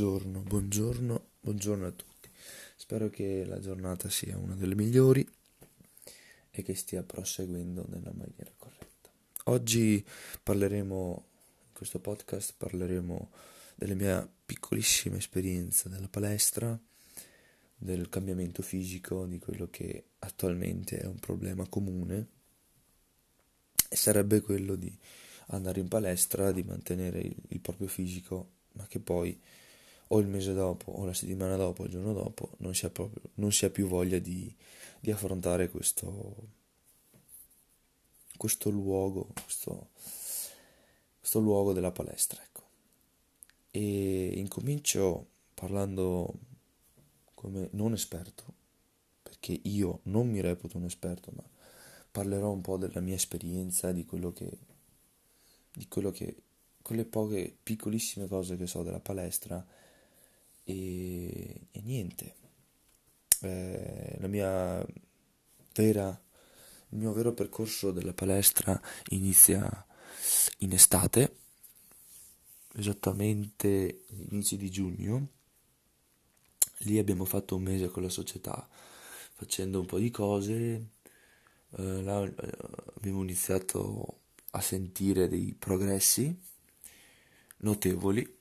Buongiorno, buongiorno, buongiorno a tutti. Spero che la giornata sia una delle migliori e che stia proseguendo nella maniera corretta. Oggi parleremo, in questo podcast parleremo della mia piccolissima esperienza della palestra, del cambiamento fisico, di quello che attualmente è un problema comune e sarebbe quello di andare in palestra, di mantenere il, il proprio fisico, ma che poi o il mese dopo o la settimana dopo o il giorno dopo non si ha, proprio, non si ha più voglia di, di affrontare questo, questo luogo, questo, questo luogo della palestra. Ecco. E incomincio parlando come non esperto, perché io non mi reputo un esperto, ma parlerò un po' della mia esperienza, di quello che, di quello che quelle poche piccolissime cose che so della palestra e, e niente. Eh, la mia vera, il mio vero percorso della palestra inizia in estate, esattamente inizi di giugno. Lì abbiamo fatto un mese con la società facendo un po' di cose. Eh, là eh, abbiamo iniziato a sentire dei progressi notevoli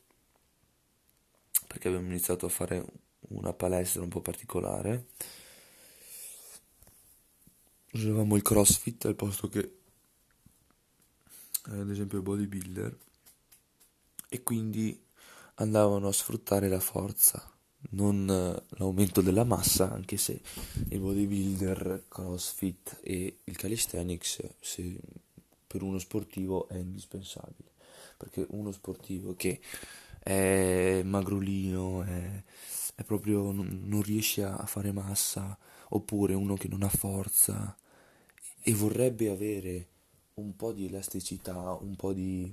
perché abbiamo iniziato a fare una palestra un po' particolare. Usavamo il crossfit al posto che ad esempio il bodybuilder e quindi andavano a sfruttare la forza, non l'aumento della massa, anche se il bodybuilder, crossfit e il calisthenics se, per uno sportivo è indispensabile, perché uno sportivo che è magrolino, è, è proprio non, non riesce a fare massa, oppure uno che non ha forza e vorrebbe avere un po' di elasticità, un po' di...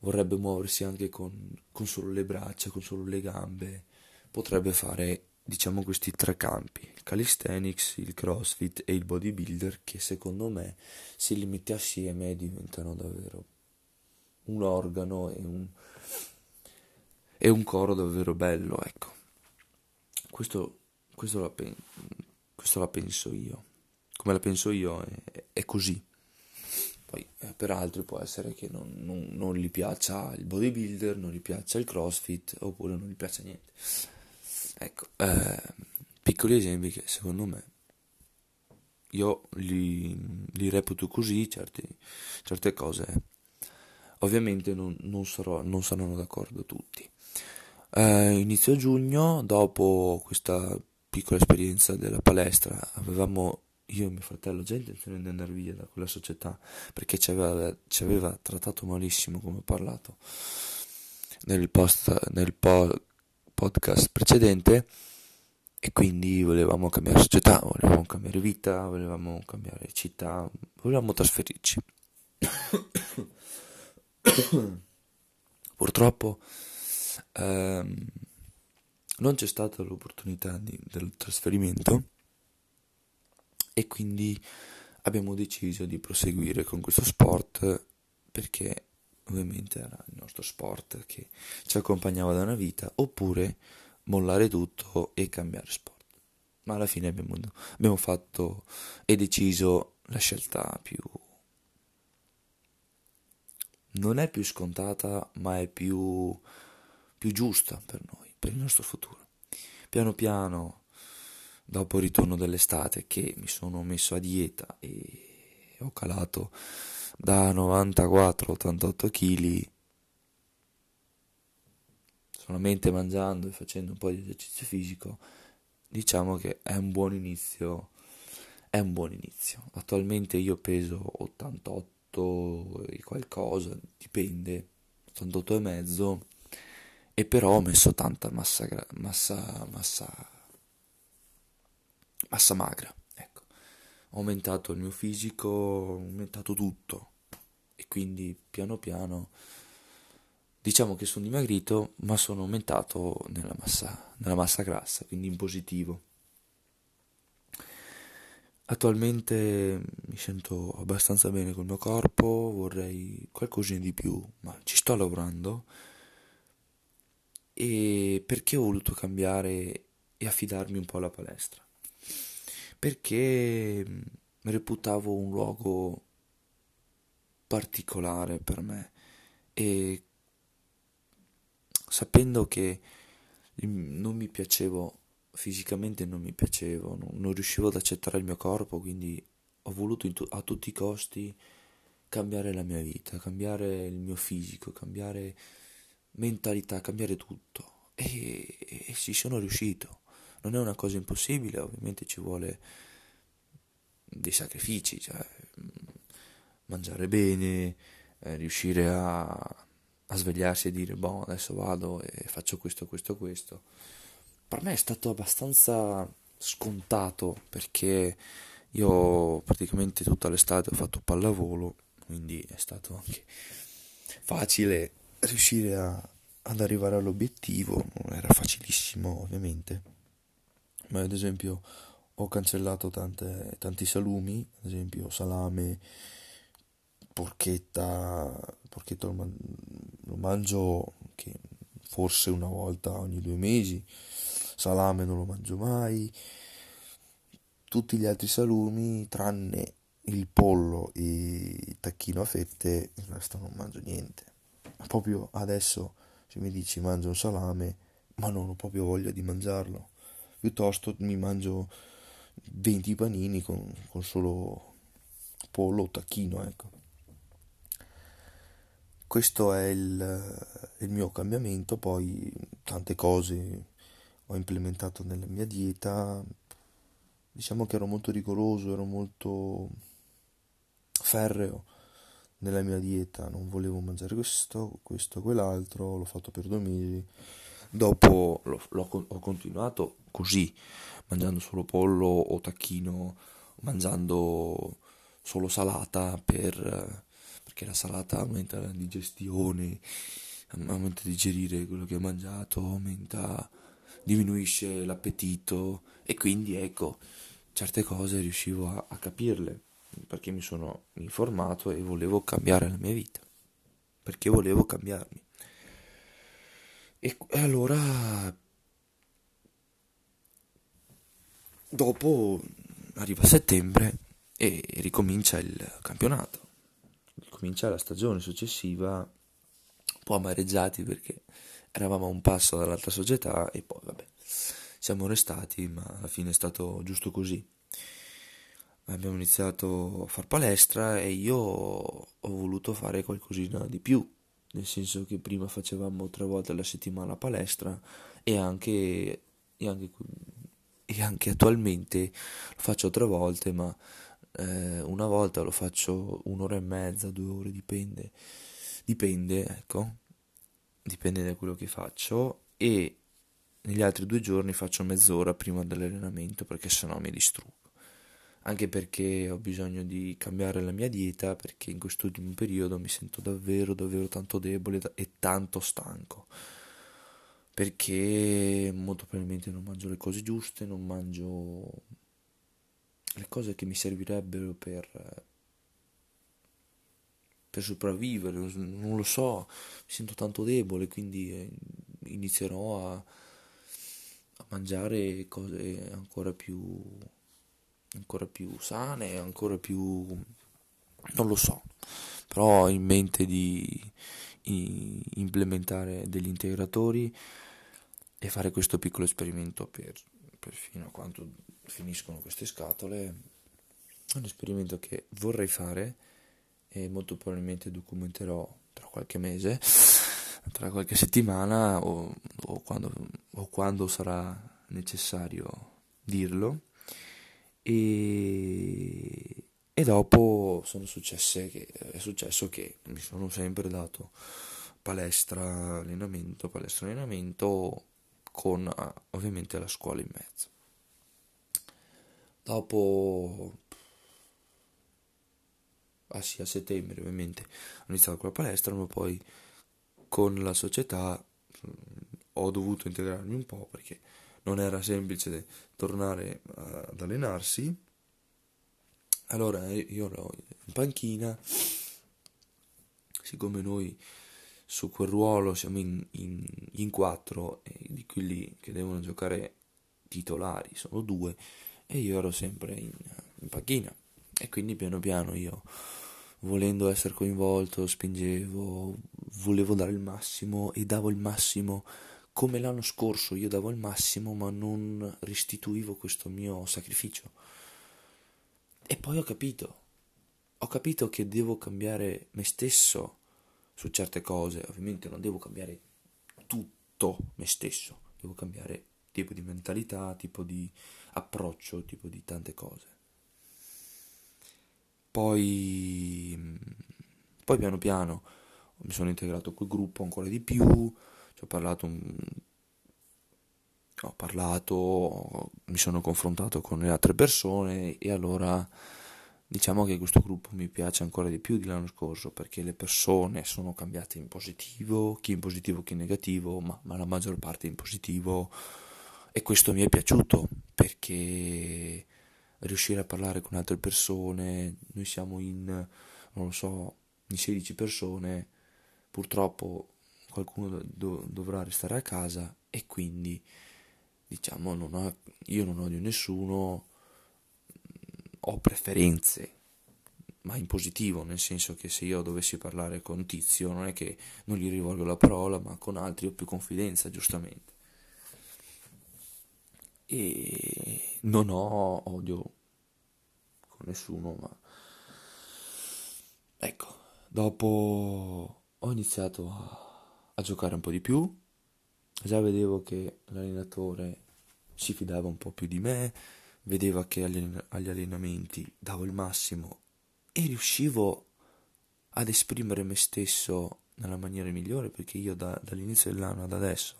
vorrebbe muoversi anche con, con solo le braccia, con solo le gambe, potrebbe fare diciamo questi tre campi, il calisthenics, il crossfit e il bodybuilder che secondo me se li metti assieme diventano davvero un organo e un, e un coro davvero bello, ecco. Questo, questo, la, pen, questo la penso io. Come la penso io è, è così. Poi eh, può essere che non, non, non, gli piaccia il bodybuilder, non gli piaccia il crossfit, oppure non gli piaccia niente. Ecco, eh, piccoli esempi che secondo me io li, li reputo così, certi, certe cose Ovviamente non, non, sarò, non saranno d'accordo tutti. Eh, inizio giugno, dopo questa piccola esperienza della palestra, avevamo io e mio fratello già intenzione di andare via da quella società perché ci aveva, ci aveva trattato malissimo, come ho parlato nel, post, nel po- podcast precedente e quindi volevamo cambiare società, volevamo cambiare vita, volevamo cambiare città, volevamo trasferirci. Purtroppo ehm, non c'è stata l'opportunità di, del trasferimento e quindi abbiamo deciso di proseguire con questo sport perché ovviamente era il nostro sport che ci accompagnava da una vita oppure mollare tutto e cambiare sport. Ma alla fine abbiamo, abbiamo fatto e deciso la scelta più non è più scontata, ma è più, più giusta per noi, per il nostro futuro. Piano piano, dopo il ritorno dell'estate, che mi sono messo a dieta e ho calato da 94-88 kg, solamente mangiando e facendo un po' di esercizio fisico, diciamo che è un buon inizio. È un buon inizio. Attualmente io peso 88 88 e qualcosa, dipende, 88 e mezzo, e però ho messo tanta massa, massa, massa, massa magra, ecco. Ho aumentato il mio fisico, ho aumentato tutto, e quindi piano piano diciamo che sono dimagrito, ma sono aumentato nella massa, nella massa grassa, quindi in positivo. Attualmente mi sento abbastanza bene col mio corpo, vorrei qualcosina di più, ma ci sto lavorando E perché ho voluto cambiare e affidarmi un po' alla palestra? Perché mm, reputavo un luogo particolare per me e sapendo che non mi piacevo fisicamente non mi piacevo non, non riuscivo ad accettare il mio corpo quindi ho voluto a tutti i costi cambiare la mia vita cambiare il mio fisico cambiare mentalità cambiare tutto. E, e ci sono riuscito. Non è una cosa impossibile ovviamente ci vuole dei sacrifici cioè mangiare bene eh, riuscire a, a svegliarsi e dire boh adesso vado e faccio questo questo questo. Per me è stato abbastanza scontato perché io praticamente tutta l'estate ho fatto pallavolo quindi è stato anche facile riuscire a, ad arrivare all'obiettivo non era facilissimo ovviamente ma ad esempio ho cancellato tante, tanti salumi ad esempio salame porchetta, porchetta lo, man- lo mangio che forse una volta ogni due mesi, salame non lo mangio mai, tutti gli altri salumi tranne il pollo e il tacchino a fette, il resto non mangio niente. Proprio adesso se mi dici mangio un salame, ma non ho proprio voglia di mangiarlo. Piuttosto mi mangio 20 panini con, con solo pollo o tacchino, ecco. Questo è il, il, mio cambiamento, poi tante cose ho implementato nella mia dieta, diciamo che ero molto rigoroso, ero molto ferreo nella mia dieta, non volevo mangiare questo, questo, quell'altro, l'ho fatto per due mesi, dopo l'ho, l'ho, ho continuato così, mangiando solo pollo o tacchino, mangiando solo salata per perché la salata aumenta la digestione, aumenta digerire quello che ho mangiato, aumenta, diminuisce l'appetito e quindi ecco, certe cose riuscivo a, a capirle perché mi sono informato e volevo cambiare la mia vita, perché volevo cambiarmi. E allora dopo arriva settembre e ricomincia il campionato cominciare la stagione successiva un po' amareggiati perché eravamo a un passo dall'altra società e poi vabbè siamo restati ma alla fine è stato giusto così abbiamo iniziato a far palestra e io ho voluto fare qualcosina di più nel senso che prima facevamo tre volte alla settimana palestra e anche, e anche, e anche attualmente lo faccio tre volte ma eh, una volta lo faccio un'ora e mezza, due ore, dipende, dipende, ecco, dipende da quello che faccio e negli altri due giorni faccio mezz'ora prima dell'allenamento perché sennò mi distruggo. Anche perché ho bisogno di cambiare la mia dieta perché in quest'ultimo periodo mi sento davvero, davvero tanto debole e tanto stanco. Perché molto probabilmente non mangio le cose giuste, non mangio le cose che mi servirebbero per, per sopravvivere, non lo so, mi sento tanto debole, quindi eh, inizierò a, a mangiare cose ancora più, ancora più sane, ancora più... non lo so, però ho in mente di implementare degli integratori e fare questo piccolo esperimento per, per fino a quanto finiscono queste scatole. È un esperimento che vorrei fare e molto probabilmente documenterò tra qualche mese tra qualche settimana o, o, quando, o quando sarà necessario dirlo e, e dopo che, è successo che mi sono sempre dato palestra allenamento palestra allenamento con ovviamente la scuola in mezzo. Dopo, ah sì, a settembre ovviamente ho iniziato con la palestra, ma poi con la società mm, ho dovuto integrarmi un po' perché non era semplice tornare ad allenarsi. Allora io ero in panchina, siccome noi su quel ruolo siamo in, in, in quattro e di quelli che devono giocare titolari sono due e io ero sempre in, in panchina e quindi piano piano io volendo essere coinvolto spingevo volevo dare il massimo e davo il massimo come l'anno scorso io davo il massimo ma non restituivo questo mio sacrificio. E poi ho capito. Ho capito che devo cambiare me stesso su certe cose, ovviamente non devo cambiare tutto me stesso, devo cambiare tipo di mentalità, tipo di approccio, tipo di tante cose. Poi, poi piano piano mi sono integrato col gruppo ancora di più, ho parlato, ho parlato, mi sono confrontato con le altre persone e allora Diciamo che questo gruppo mi piace ancora di più dell'anno scorso perché le persone sono cambiate in positivo, chi in positivo, chi in negativo, ma, ma la maggior parte in positivo e questo mi è piaciuto perché riuscire a parlare con altre persone, noi siamo in, non lo so, in 16 persone, purtroppo qualcuno do, dovrà restare a casa e quindi diciamo non ho, io non odio nessuno ho preferenze, ma in positivo, nel senso che se io dovessi parlare con Tizio non è che non gli rivolgo la parola, ma con altri ho più confidenza, giustamente. E non ho odio con nessuno, ma ecco, dopo ho iniziato a, a giocare un po' di più, già vedevo che l'allenatore si fidava un po' più di me, vedeva che agli allenamenti davo il massimo e riuscivo ad esprimere me stesso nella maniera migliore perché io da, dall'inizio dell'anno ad adesso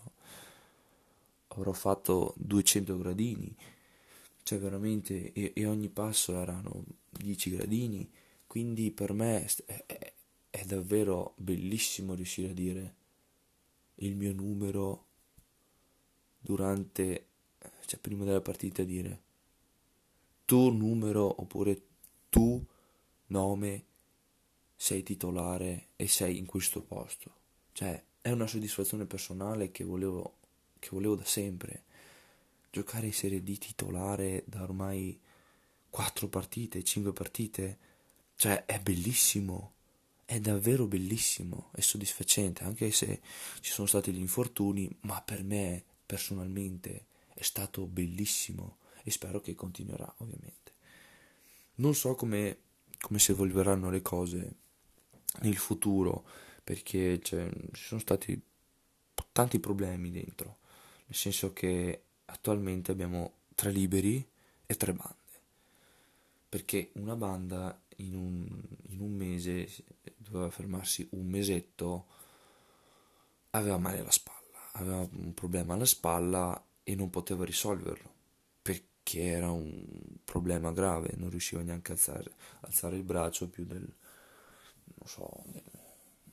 avrò fatto 200 gradini. Cioè veramente e, e ogni passo erano 10 gradini. Quindi per me è, è, è davvero bellissimo riuscire a dire il mio numero durante cioè prima della partita dire tu numero oppure tu nome sei titolare e sei in questo posto. Cioè, è una soddisfazione personale che volevo, che volevo da sempre. Giocare in Serie D titolare da ormai quattro partite, cinque partite, cioè è bellissimo, è davvero bellissimo, è soddisfacente, anche se ci sono stati gli infortuni, ma per me personalmente è stato bellissimo e spero che continuerà ovviamente. Non so come, come si evolveranno le cose nel futuro perché cioè, ci sono stati tanti problemi dentro, nel senso che attualmente abbiamo tre liberi e tre bande, perché una banda in un, in un mese doveva fermarsi un mesetto, aveva male alla spalla, aveva un problema alla spalla e non poteva risolverlo che era un problema grave, non riusciva neanche a alzare, alzare il braccio più del, non so, del,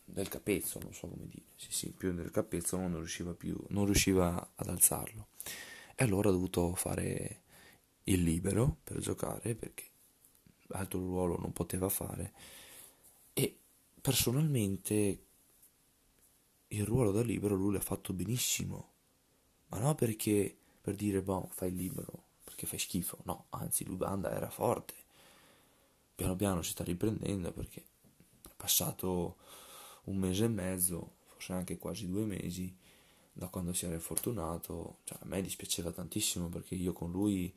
del, capezzo, non so come dire, sì sì, più del capezzo non riusciva più, non riusciva ad alzarlo. E allora ho dovuto fare il libero per giocare perché altro ruolo non poteva fare e personalmente il ruolo da libero lui l'ha fatto benissimo, ma non perché per dire, boh, fai libero, che fai schifo, no, anzi Lubanda era forte. Piano piano si sta riprendendo perché è passato un mese e mezzo, forse anche quasi due mesi, da quando si era infortunato. Cioè, a me dispiaceva tantissimo perché io con lui,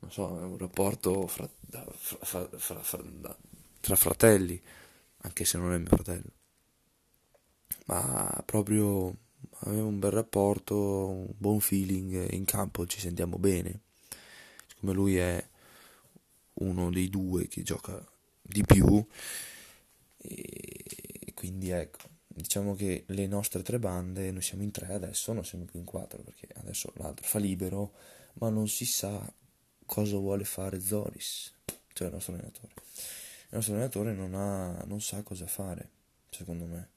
non so, un rapporto fra, fra, fra, tra fratelli, anche se non è mio fratello. Ma proprio aveva un bel rapporto, un buon feeling in campo, ci sentiamo bene siccome lui è uno dei due che gioca di più e quindi ecco diciamo che le nostre tre bande noi siamo in tre adesso non siamo più in quattro perché adesso l'altro fa libero ma non si sa cosa vuole fare Zoris. Cioè il nostro allenatore. Il nostro allenatore non, ha, non sa cosa fare secondo me.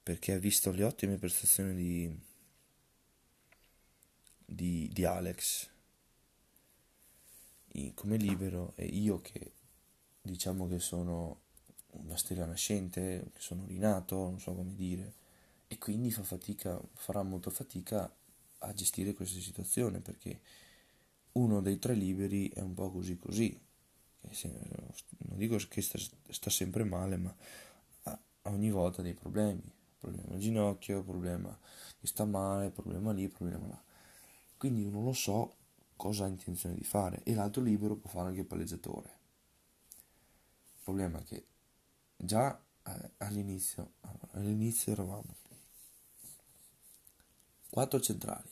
Perché ha visto le ottime prestazioni di, di, di Alex come libero e io che diciamo che sono una stella nascente, sono rinato, non so come dire, e quindi fa fatica, farà molta fatica a gestire questa situazione perché uno dei tre liberi è un po' così così, non dico che sta, sta sempre male, ma ogni volta dei problemi, problema al ginocchio, problema che sta male, problema lì, problema là. Quindi io non lo so cosa ha intenzione di fare e l'altro libero può fare anche il palleggiatore. Il problema è che già eh, all'inizio, all'inizio eravamo quattro centrali,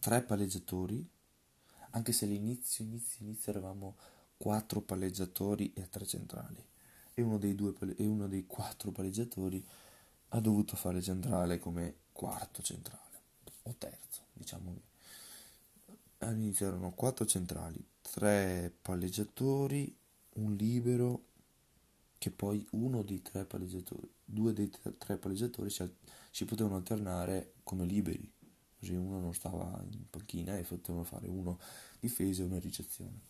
tre palleggiatori, anche se all'inizio, inizio, inizio eravamo quattro palleggiatori e tre centrali. E uno dei, due, e uno dei quattro palleggiatori ha dovuto fare centrale come quarto centrale o terzo, diciamo. All'inizio erano quattro centrali, tre palleggiatori, un libero che poi uno dei tre palleggiatori, due dei tre palleggiatori si, si potevano alternare come liberi, così uno non stava in panchina e potevano fare uno difesa e una ricezione.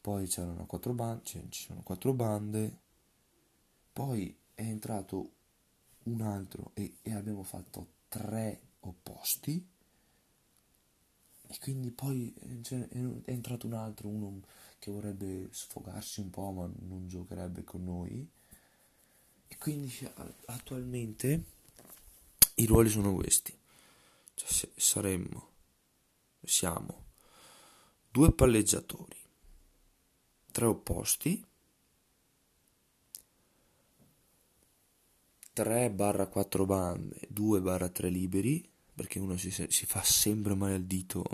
Poi c'erano quattro bande, cioè, ci sono quattro bande, poi è entrato un altro e, e abbiamo fatto tre opposti. E quindi poi cioè, è entrato un altro, uno che vorrebbe sfogarsi un po' ma non giocherebbe con noi. E quindi attualmente i ruoli sono questi cioè, saremmo siamo due palleggiatori tre opposti 3-4 bande, 2-3 liberi, perché uno si, si, fa sempre male al dito.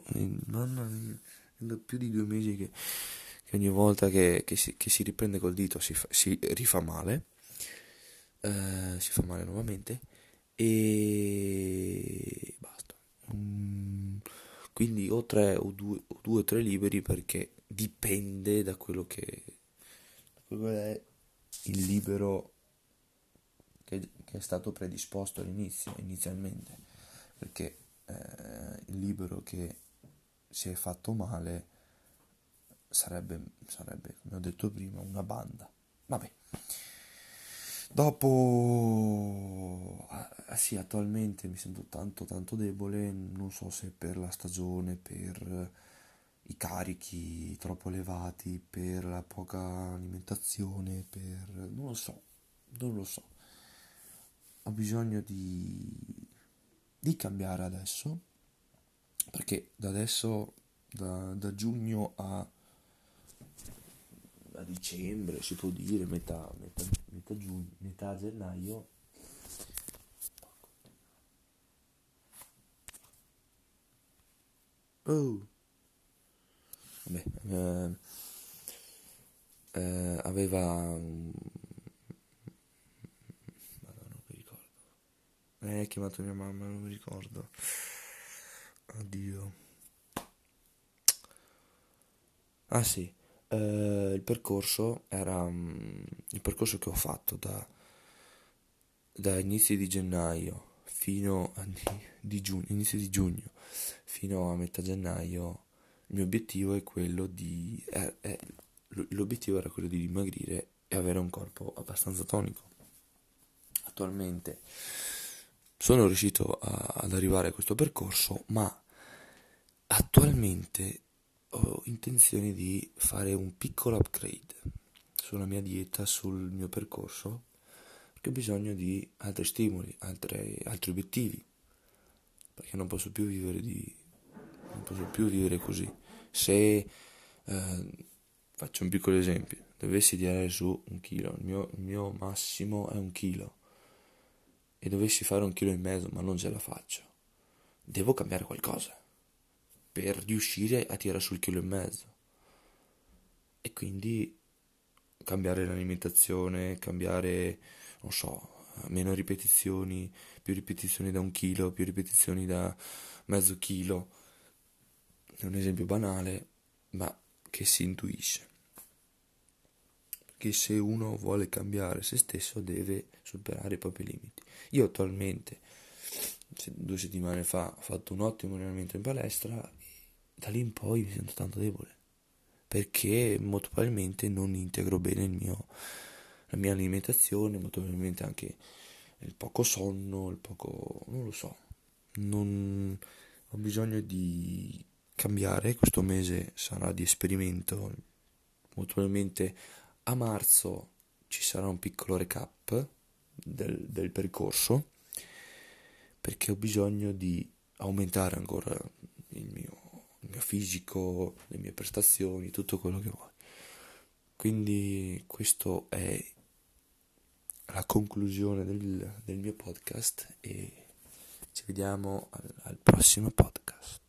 Mamma mia, è da più di due mesi che, che ogni volta che, che, si, che, si, riprende col dito si, fa, si rifà male, eh, si fa male nuovamente e quindi o 3 o 2 o 3 liberi perché dipende da quello che, quello è il libero che, che è stato predisposto all'inizio, inizialmente, perché eh, il libero che si è fatto male sarebbe, sarebbe, come ho detto prima, una banda. Vabbè. Dopo, ah, sì, attualmente mi sento tanto tanto debole, non so se per la stagione, per i carichi troppo elevati, per la poca alimentazione, per... non lo so, non lo so. Ho bisogno di, di cambiare adesso, perché da adesso, da, da giugno a, a, dicembre, si può dire, metà, metà, metà, giugno, metà gennaio, Oh. Vabbè, eh, eh, aveva Eh, ha chiamato mia mamma, non mi ricordo. Oddio. Ah sì, eh, il percorso era um, il percorso che ho fatto da, da inizi di gennaio fino a di, giugno, inizio di giugno fino a metà gennaio. Il mio obiettivo è quello di eh, eh, l'obiettivo era quello di dimagrire e avere un corpo abbastanza tonico. Attualmente sono riuscito a, ad arrivare a questo percorso, ma attualmente ho intenzione di fare un piccolo upgrade sulla mia dieta, sul mio percorso, perché ho bisogno di altri stimoli, altre, altri obiettivi, perché non posso più vivere di posso più vivere così. Se eh, faccio un piccolo esempio, dovessi tirare su un chilo, il mio, il mio massimo è un chilo e dovessi fare un chilo e mezzo ma non ce la faccio, devo cambiare qualcosa per riuscire a tirare sul chilo e mezzo. E quindi cambiare l'alimentazione, cambiare, non so, meno ripetizioni, più ripetizioni da un chilo, più ripetizioni da mezzo chilo. È un esempio banale, ma che si intuisce. Perché se uno vuole cambiare se stesso deve superare i propri limiti. Io attualmente, due settimane fa, ho fatto un ottimo allenamento in palestra da lì in poi mi sento tanto debole. perché molto probabilmente non integro bene il mio, la mia alimentazione, molto probabilmente anche il poco sonno, il poco... non lo so, non ho bisogno di cambiare, questo mese sarà di esperimento, molto probabilmente a marzo ci sarà un piccolo recap del, del percorso perché ho bisogno di aumentare ancora il mio, il mio fisico, le mie prestazioni, tutto quello che vuoi. Quindi questo è la conclusione del, del mio podcast e ci vediamo al, al prossimo podcast.